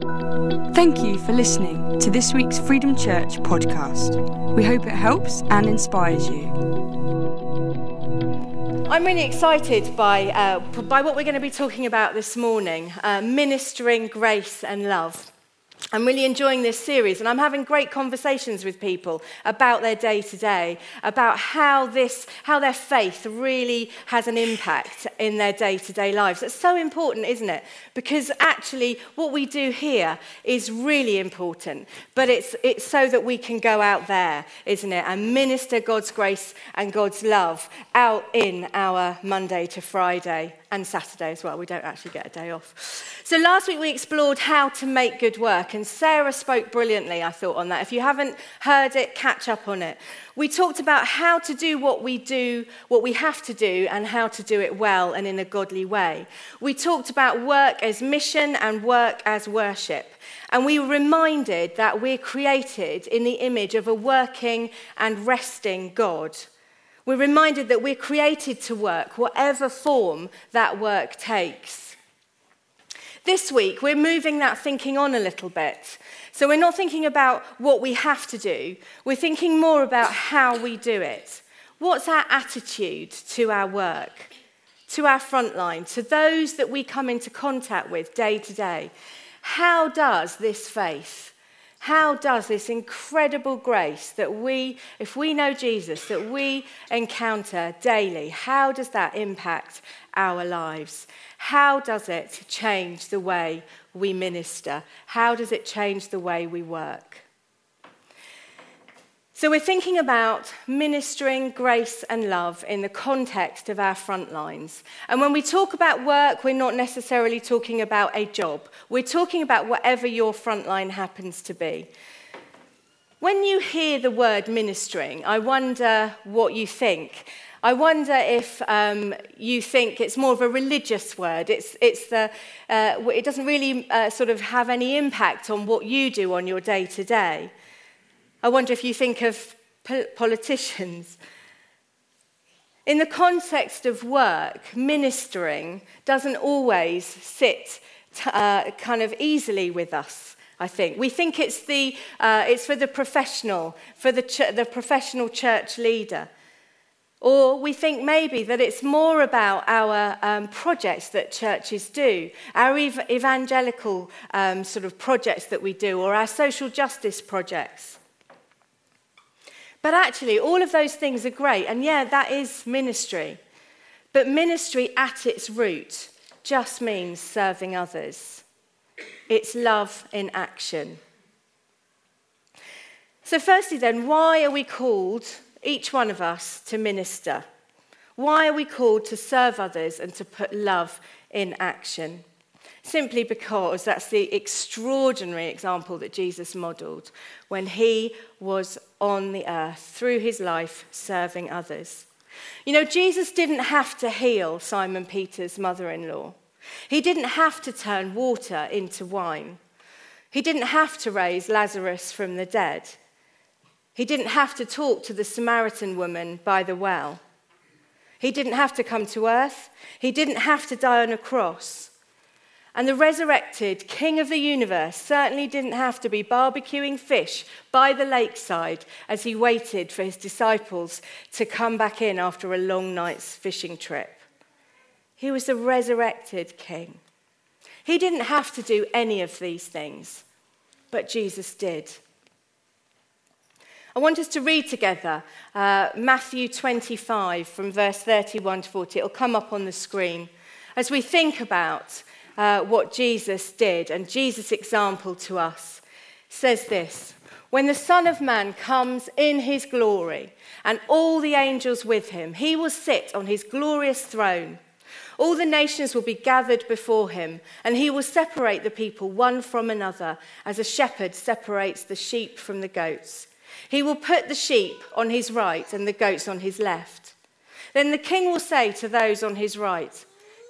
Thank you for listening to this week's Freedom Church podcast. We hope it helps and inspires you. I'm really excited by, uh, by what we're going to be talking about this morning uh, ministering grace and love. I'm really enjoying this series, and I'm having great conversations with people about their day to day, about how, this, how their faith really has an impact in their day to day lives. It's so important, isn't it? Because actually, what we do here is really important, but it's, it's so that we can go out there, isn't it, and minister God's grace and God's love out in our Monday to Friday and Saturday as well. We don't actually get a day off. So last week we explored how to make good work, and Sarah spoke brilliantly, I thought, on that. If you haven't heard it, catch up on it. We talked about how to do what we do, what we have to do, and how to do it well and in a godly way. We talked about work as mission and work as worship. And we were reminded that we're created in the image of a working and resting God. We're reminded that we're created to work, whatever form that work takes. This week, we're moving that thinking on a little bit. So we're not thinking about what we have to do, we're thinking more about how we do it. What's our attitude to our work, to our frontline, to those that we come into contact with day to day? How does this faith how does this incredible grace that we, if we know Jesus, that we encounter daily, how does that impact our lives? How does it change the way we minister? How does it change the way we work? So, we're thinking about ministering grace and love in the context of our front lines. And when we talk about work, we're not necessarily talking about a job. We're talking about whatever your front line happens to be. When you hear the word ministering, I wonder what you think. I wonder if um, you think it's more of a religious word. It's, it's the, uh, it doesn't really uh, sort of have any impact on what you do on your day to day. I wonder if you think of politicians. In the context of work, ministering doesn't always sit uh, kind of easily with us. I think we think it's the uh, it's for the professional, for the ch- the professional church leader, or we think maybe that it's more about our um, projects that churches do, our ev- evangelical um, sort of projects that we do, or our social justice projects. But actually, all of those things are great. And yeah, that is ministry. But ministry at its root just means serving others, it's love in action. So, firstly, then, why are we called, each one of us, to minister? Why are we called to serve others and to put love in action? Simply because that's the extraordinary example that Jesus modeled when he was on the earth through his life serving others. You know, Jesus didn't have to heal Simon Peter's mother in law, he didn't have to turn water into wine, he didn't have to raise Lazarus from the dead, he didn't have to talk to the Samaritan woman by the well. He didn't have to come to earth. He didn't have to die on a cross. And the resurrected King of the universe certainly didn't have to be barbecuing fish by the lakeside as he waited for his disciples to come back in after a long night's fishing trip. He was the resurrected King. He didn't have to do any of these things, but Jesus did. I want us to read together uh, Matthew 25 from verse 31 to 40. It'll come up on the screen as we think about uh, what Jesus did and Jesus' example to us says this When the Son of Man comes in his glory and all the angels with him, he will sit on his glorious throne. All the nations will be gathered before him, and he will separate the people one from another, as a shepherd separates the sheep from the goats. He will put the sheep on his right and the goats on his left. Then the king will say to those on his right,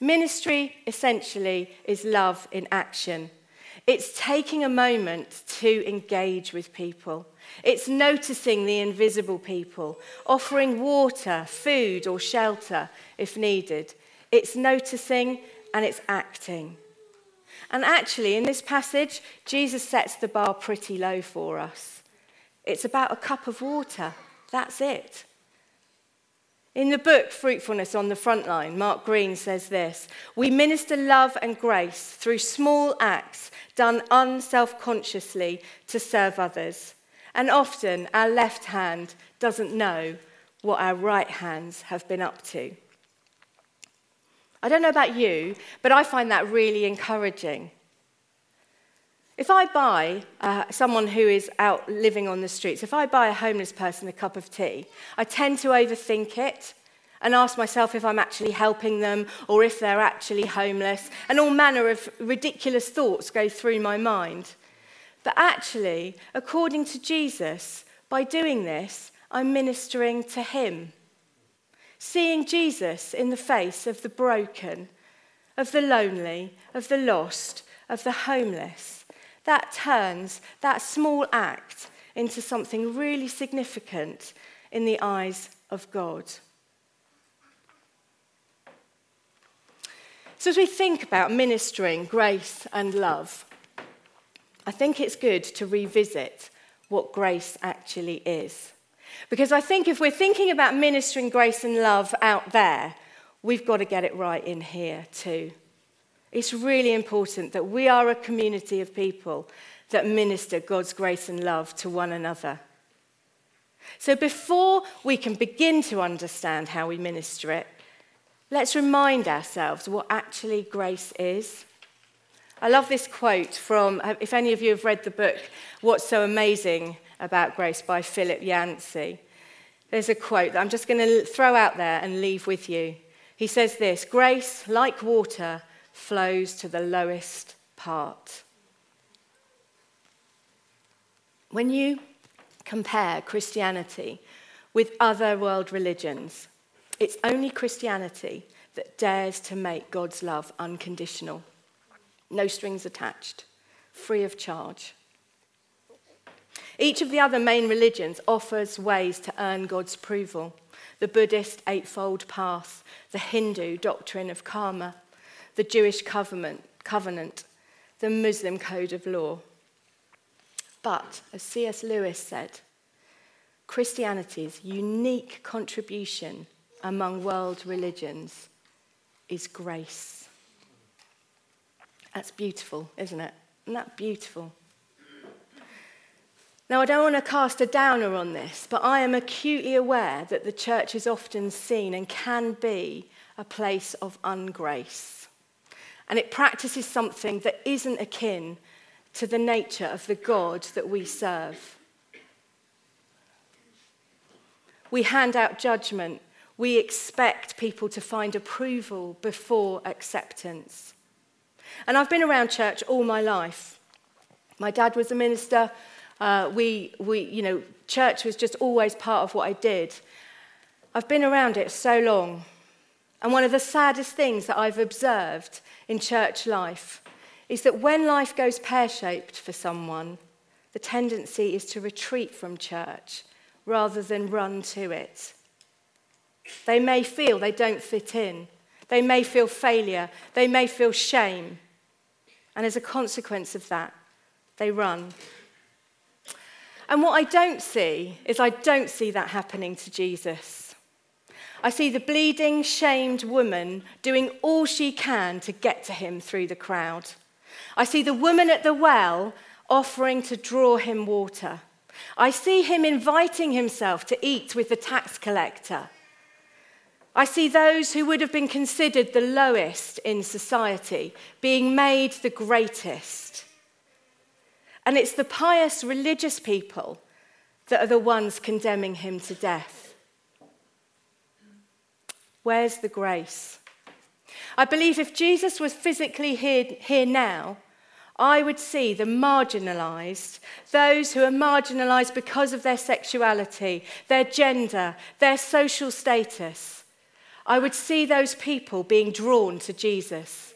Ministry essentially is love in action. It's taking a moment to engage with people. It's noticing the invisible people, offering water, food, or shelter if needed. It's noticing and it's acting. And actually, in this passage, Jesus sets the bar pretty low for us. It's about a cup of water. That's it. In the book Fruitfulness on the Frontline, Mark Greene says this We minister love and grace through small acts done unself consciously to serve others. And often our left hand doesn't know what our right hands have been up to. I don't know about you, but I find that really encouraging. If I buy uh, someone who is out living on the streets, if I buy a homeless person a cup of tea, I tend to overthink it and ask myself if I'm actually helping them or if they're actually homeless, and all manner of ridiculous thoughts go through my mind. But actually, according to Jesus, by doing this, I'm ministering to him. Seeing Jesus in the face of the broken, of the lonely, of the lost, of the homeless, that turns that small act into something really significant in the eyes of God. So, as we think about ministering grace and love, I think it's good to revisit what grace actually is. Because I think if we're thinking about ministering grace and love out there, we've got to get it right in here too. It's really important that we are a community of people that minister God's grace and love to one another. So before we can begin to understand how we minister it, let's remind ourselves what actually grace is. I love this quote from, if any of you have read the book, What's So Amazing About Grace by Philip Yancey. There's a quote that I'm just going to throw out there and leave with you. He says this Grace, like water, flows to the lowest part. When you compare Christianity with other world religions, it's only Christianity that dares to make God's love unconditional, no strings attached, free of charge. Each of the other main religions offers ways to earn God's approval the Buddhist Eightfold Path, the Hindu doctrine of karma, the Jewish covenant, covenant the Muslim code of law. But, as C.S. Lewis said, Christianity's unique contribution among world religions is grace. That's beautiful, isn't it? Isn't that beautiful? Now, I don't want to cast a downer on this, but I am acutely aware that the church is often seen and can be a place of ungrace. And it practices something that isn't akin to the nature of the God that we serve. We hand out judgment. We expect people to find approval before acceptance. And I've been around church all my life. My dad was a minister. Uh, we, we, you know, church was just always part of what I did. I've been around it so long. And one of the saddest things that I've observed in church life is that when life goes pear shaped for someone, the tendency is to retreat from church rather than run to it. They may feel they don't fit in, they may feel failure, they may feel shame. And as a consequence of that, they run. And what I don't see is I don't see that happening to Jesus. I see the bleeding, shamed woman doing all she can to get to him through the crowd. I see the woman at the well offering to draw him water. I see him inviting himself to eat with the tax collector. I see those who would have been considered the lowest in society being made the greatest. And it's the pious religious people that are the ones condemning him to death. Where's the grace? I believe if Jesus was physically here, here now, I would see the marginalized, those who are marginalized because of their sexuality, their gender, their social status. I would see those people being drawn to Jesus.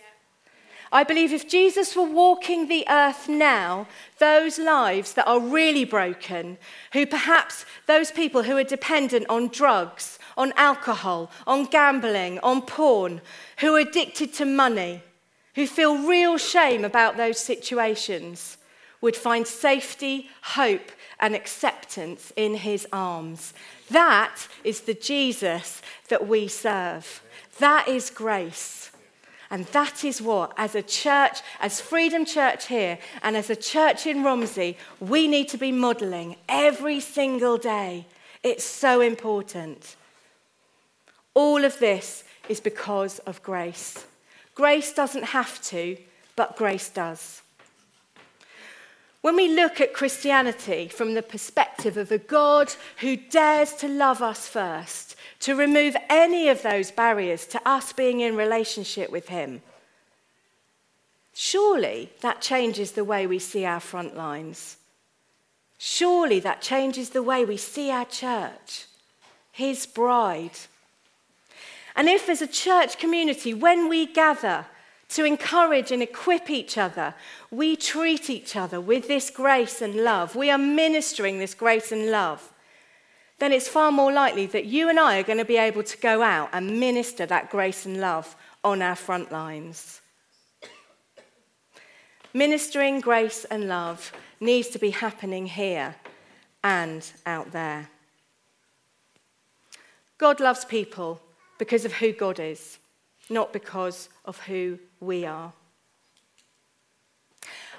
I believe if Jesus were walking the earth now, those lives that are really broken, who perhaps those people who are dependent on drugs, on alcohol, on gambling, on porn, who are addicted to money, who feel real shame about those situations, would find safety, hope, and acceptance in his arms. That is the Jesus that we serve. That is grace. And that is what, as a church, as Freedom Church here, and as a church in Romsey, we need to be modeling every single day. It's so important. All of this is because of grace. Grace doesn't have to, but grace does. When we look at Christianity from the perspective of a God who dares to love us first, to remove any of those barriers to us being in relationship with Him. Surely that changes the way we see our front lines. Surely that changes the way we see our church, His bride. And if, as a church community, when we gather to encourage and equip each other, we treat each other with this grace and love, we are ministering this grace and love, then it's far more likely that you and I are going to be able to go out and minister that grace and love on our front lines. Ministering grace and love needs to be happening here and out there. God loves people because of who God is, not because of who we are.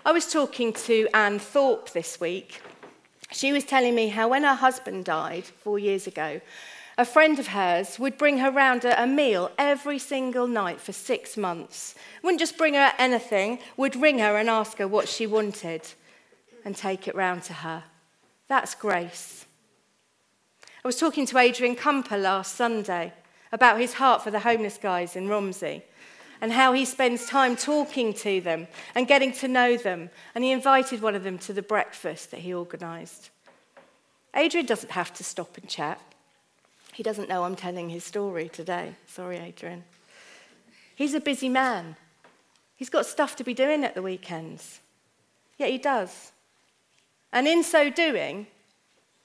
I was talking to Anne Thorpe this week, she was telling me how when her husband died four years ago, a friend of hers would bring her round a, meal every single night for six months. Wouldn't just bring her anything, would ring her and ask her what she wanted and take it round to her. That's grace. I was talking to Adrian Cumper last Sunday about his heart for the homeless guys in Romsey and how he spends time talking to them and getting to know them. And he invited one of them to the breakfast that he organised. Adrian doesn't have to stop and chat. He doesn't know I'm telling his story today. Sorry, Adrian. He's a busy man. He's got stuff to be doing at the weekends. Yet he does. And in so doing,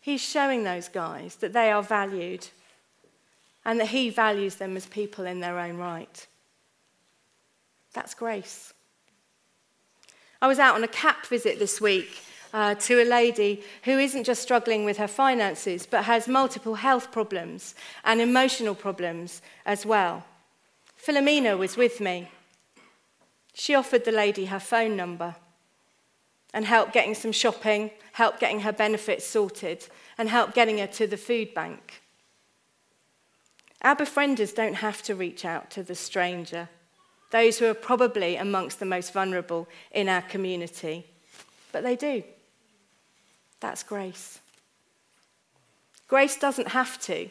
he's showing those guys that they are valued and that he values them as people in their own right. That's grace. I was out on a CAP visit this week uh, to a lady who isn't just struggling with her finances, but has multiple health problems and emotional problems as well. Philomena was with me. She offered the lady her phone number and helped getting some shopping, helped getting her benefits sorted, and helped getting her to the food bank. Our befrienders don't have to reach out to the stranger those who are probably amongst the most vulnerable in our community. But they do. That's grace. Grace doesn't have to,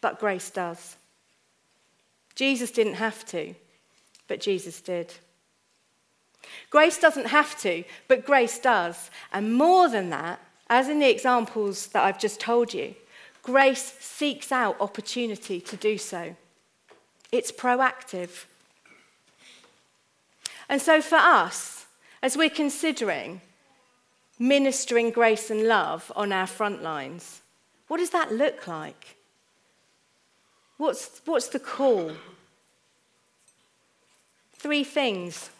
but grace does. Jesus didn't have to, but Jesus did. Grace doesn't have to, but grace does. And more than that, as in the examples that I've just told you, grace seeks out opportunity to do so. It's proactive. And so, for us, as we're considering ministering grace and love on our front lines, what does that look like? What's, what's the call? Three things.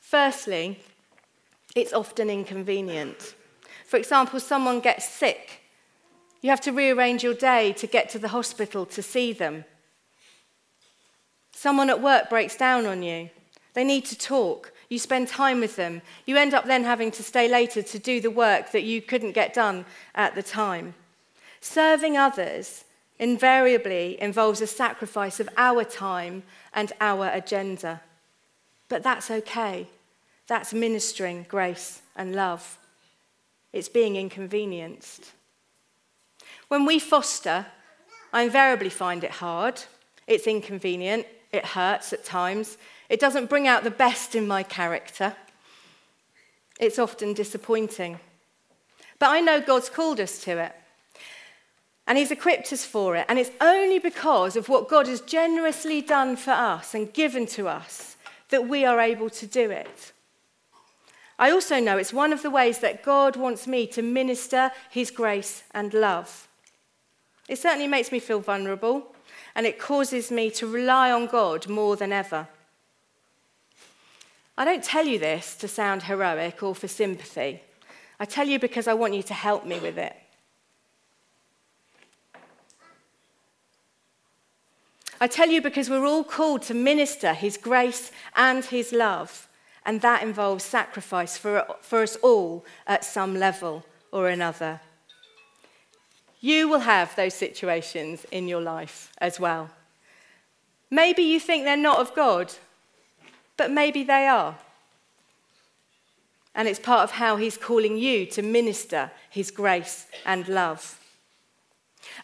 Firstly, it's often inconvenient. For example, someone gets sick. You have to rearrange your day to get to the hospital to see them. Someone at work breaks down on you. They need to talk. You spend time with them. You end up then having to stay later to do the work that you couldn't get done at the time. Serving others invariably involves a sacrifice of our time and our agenda. But that's okay. That's ministering grace and love. It's being inconvenienced. When we foster, I invariably find it hard. It's inconvenient. It hurts at times. It doesn't bring out the best in my character. It's often disappointing. But I know God's called us to it. And He's equipped us for it. And it's only because of what God has generously done for us and given to us that we are able to do it. I also know it's one of the ways that God wants me to minister his grace and love. It certainly makes me feel vulnerable, and it causes me to rely on God more than ever. I don't tell you this to sound heroic or for sympathy. I tell you because I want you to help me with it. I tell you because we're all called to minister His grace and His love and that involves sacrifice for, for us all at some level or another. You will have those situations in your life as well. Maybe you think they're not of God, but maybe they are. And it's part of how He's calling you to minister His grace and love.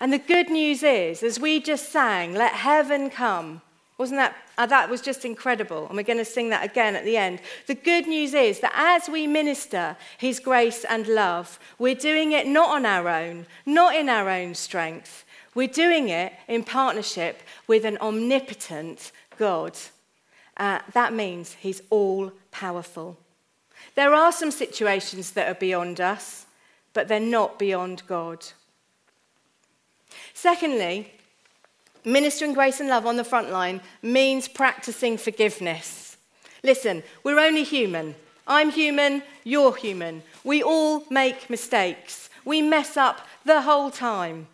And the good news is, as we just sang, let heaven come wasn't that? Uh, that was just incredible. And we're going to sing that again at the end. The good news is that as we minister His grace and love, we're doing it not on our own, not in our own strength. We're doing it in partnership with an omnipotent God. Uh, that means He's all powerful. There are some situations that are beyond us, but they're not beyond God. Secondly, Ministering grace and love on the front line means practicing forgiveness. Listen, we're only human. I'm human, you're human. We all make mistakes. We mess up the whole time.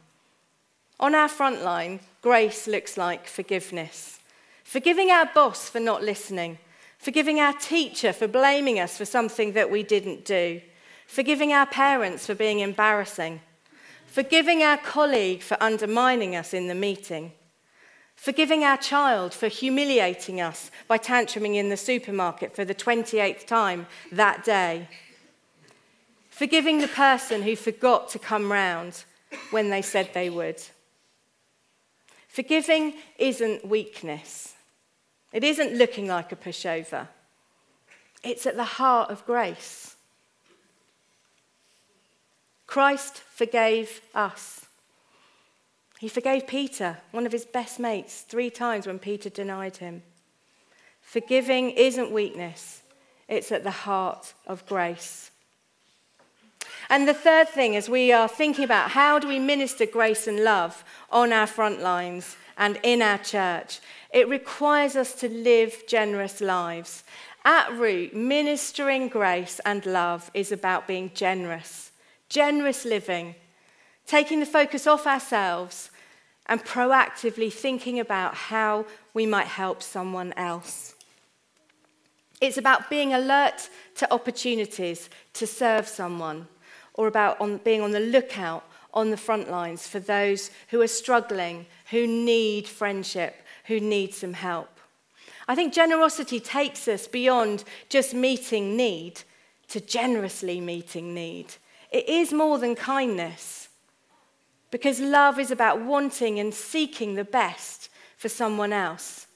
On our front line, grace looks like forgiveness. Forgiving our boss for not listening. Forgiving our teacher for blaming us for something that we didn't do. Forgiving our parents for being embarrassing. Forgiving our colleague for undermining us in the meeting Forgiving our child for humiliating us by tantruming in the supermarket for the 28th time that day. Forgiving the person who forgot to come round when they said they would. Forgiving isn't weakness. It isn't looking like a pushover. It's at the heart of grace. Christ forgave us. He forgave Peter, one of his best mates, three times when Peter denied him. Forgiving isn't weakness, it's at the heart of grace. And the third thing, as we are thinking about how do we minister grace and love on our front lines and in our church, it requires us to live generous lives. At root, ministering grace and love is about being generous, generous living, taking the focus off ourselves and proactively thinking about how we might help someone else. It's about being alert to opportunities to serve someone, or about on, being on the lookout on the front lines for those who are struggling, who need friendship, who need some help. I think generosity takes us beyond just meeting need to generously meeting need. It is more than kindness. Because love is about wanting and seeking the best for someone else.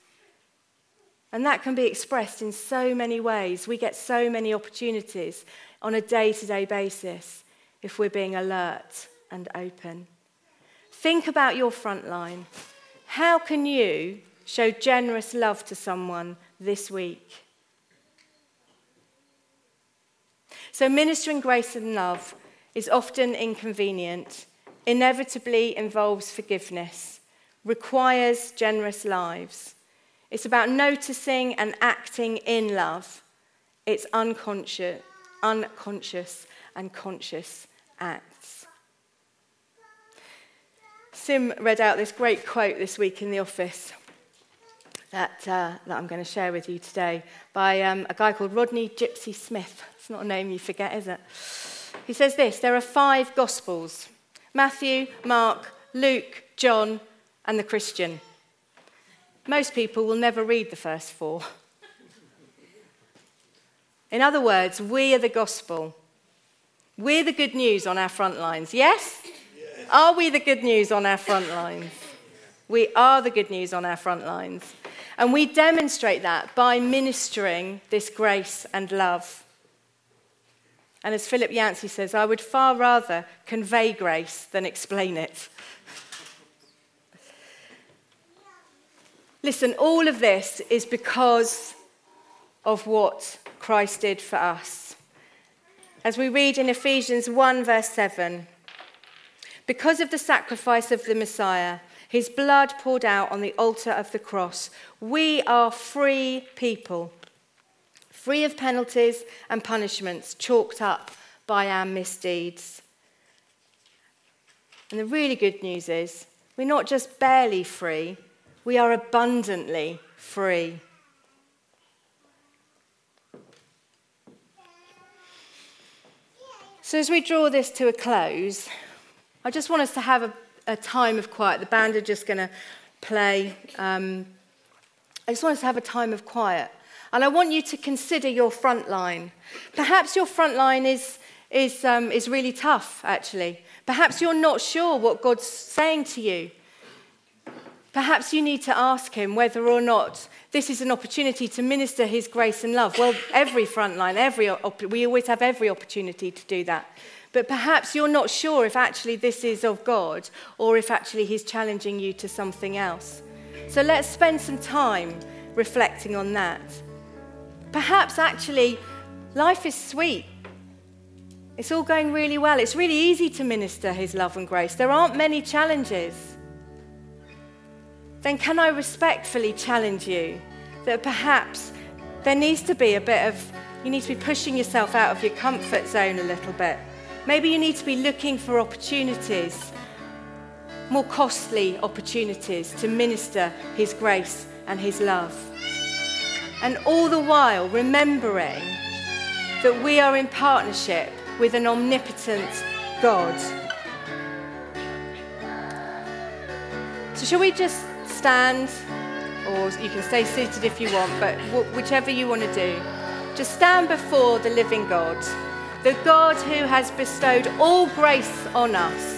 And that can be expressed in so many ways. We get so many opportunities on a day to day basis if we're being alert and open. Think about your front line. How can you show generous love to someone this week? So, ministering grace and love is often inconvenient inevitably involves forgiveness, requires generous lives. It's about noticing and acting in love. It's unconscious, unconscious and conscious acts. Sim read out this great quote this week in the office. that, uh, that I'm going to share with you today by um, a guy called Rodney Gypsy Smith. It's not a name you forget, is it? He says this there are five Gospels Matthew, Mark, Luke, John, and the Christian. Most people will never read the first four. In other words, we are the gospel. We're the good news on our front lines. Yes? yes? Are we the good news on our front lines? We are the good news on our front lines. And we demonstrate that by ministering this grace and love. And as Philip Yancey says, I would far rather convey grace than explain it. Listen, all of this is because of what Christ did for us. As we read in Ephesians 1, verse 7, because of the sacrifice of the Messiah, his blood poured out on the altar of the cross. We are free people, free of penalties and punishments chalked up by our misdeeds. And the really good news is we're not just barely free, we are abundantly free. So, as we draw this to a close, I just want us to have a a time of quiet. The band are just going to play. Um, I just want us to have a time of quiet. And I want you to consider your front line. Perhaps your front line is, is, um, is really tough, actually. Perhaps you're not sure what God's saying to you. Perhaps you need to ask Him whether or not this is an opportunity to minister His grace and love. Well, every front line, every, we always have every opportunity to do that. But perhaps you're not sure if actually this is of God or if actually He's challenging you to something else. So let's spend some time reflecting on that. Perhaps actually life is sweet. It's all going really well. It's really easy to minister His love and grace. There aren't many challenges. Then, can I respectfully challenge you that perhaps there needs to be a bit of, you need to be pushing yourself out of your comfort zone a little bit Maybe you need to be looking for opportunities, more costly opportunities to minister His grace and His love. And all the while remembering that we are in partnership with an omnipotent God. So, shall we just stand, or you can stay seated if you want, but whichever you want to do, just stand before the living God the God who has bestowed all grace on us.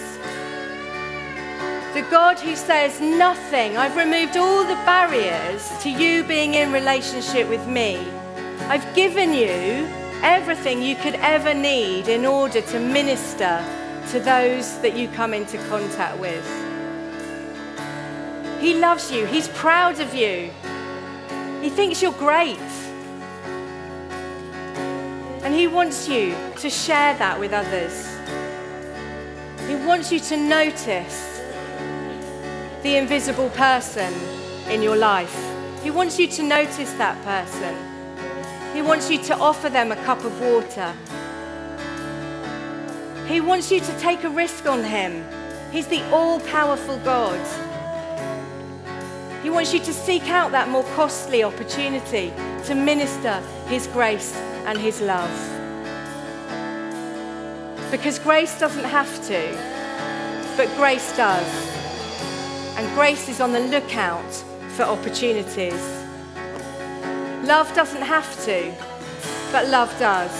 The God who says, Nothing, I've removed all the barriers to you being in relationship with me. I've given you everything you could ever need in order to minister to those that you come into contact with. He loves you, He's proud of you, He thinks you're great. And He wants you to share that with others. He wants you to notice the invisible person in your life. He wants you to notice that person. He wants you to offer them a cup of water. He wants you to take a risk on Him. He's the all powerful God. He wants you to seek out that more costly opportunity to minister His grace and His love. Because grace doesn't have to, but grace does. And grace is on the lookout for opportunities. Love doesn't have to, but love does.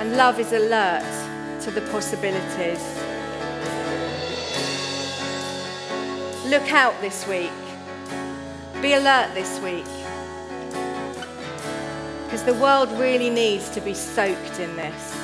And love is alert to the possibilities. Look out this week. Be alert this week because the world really needs to be soaked in this.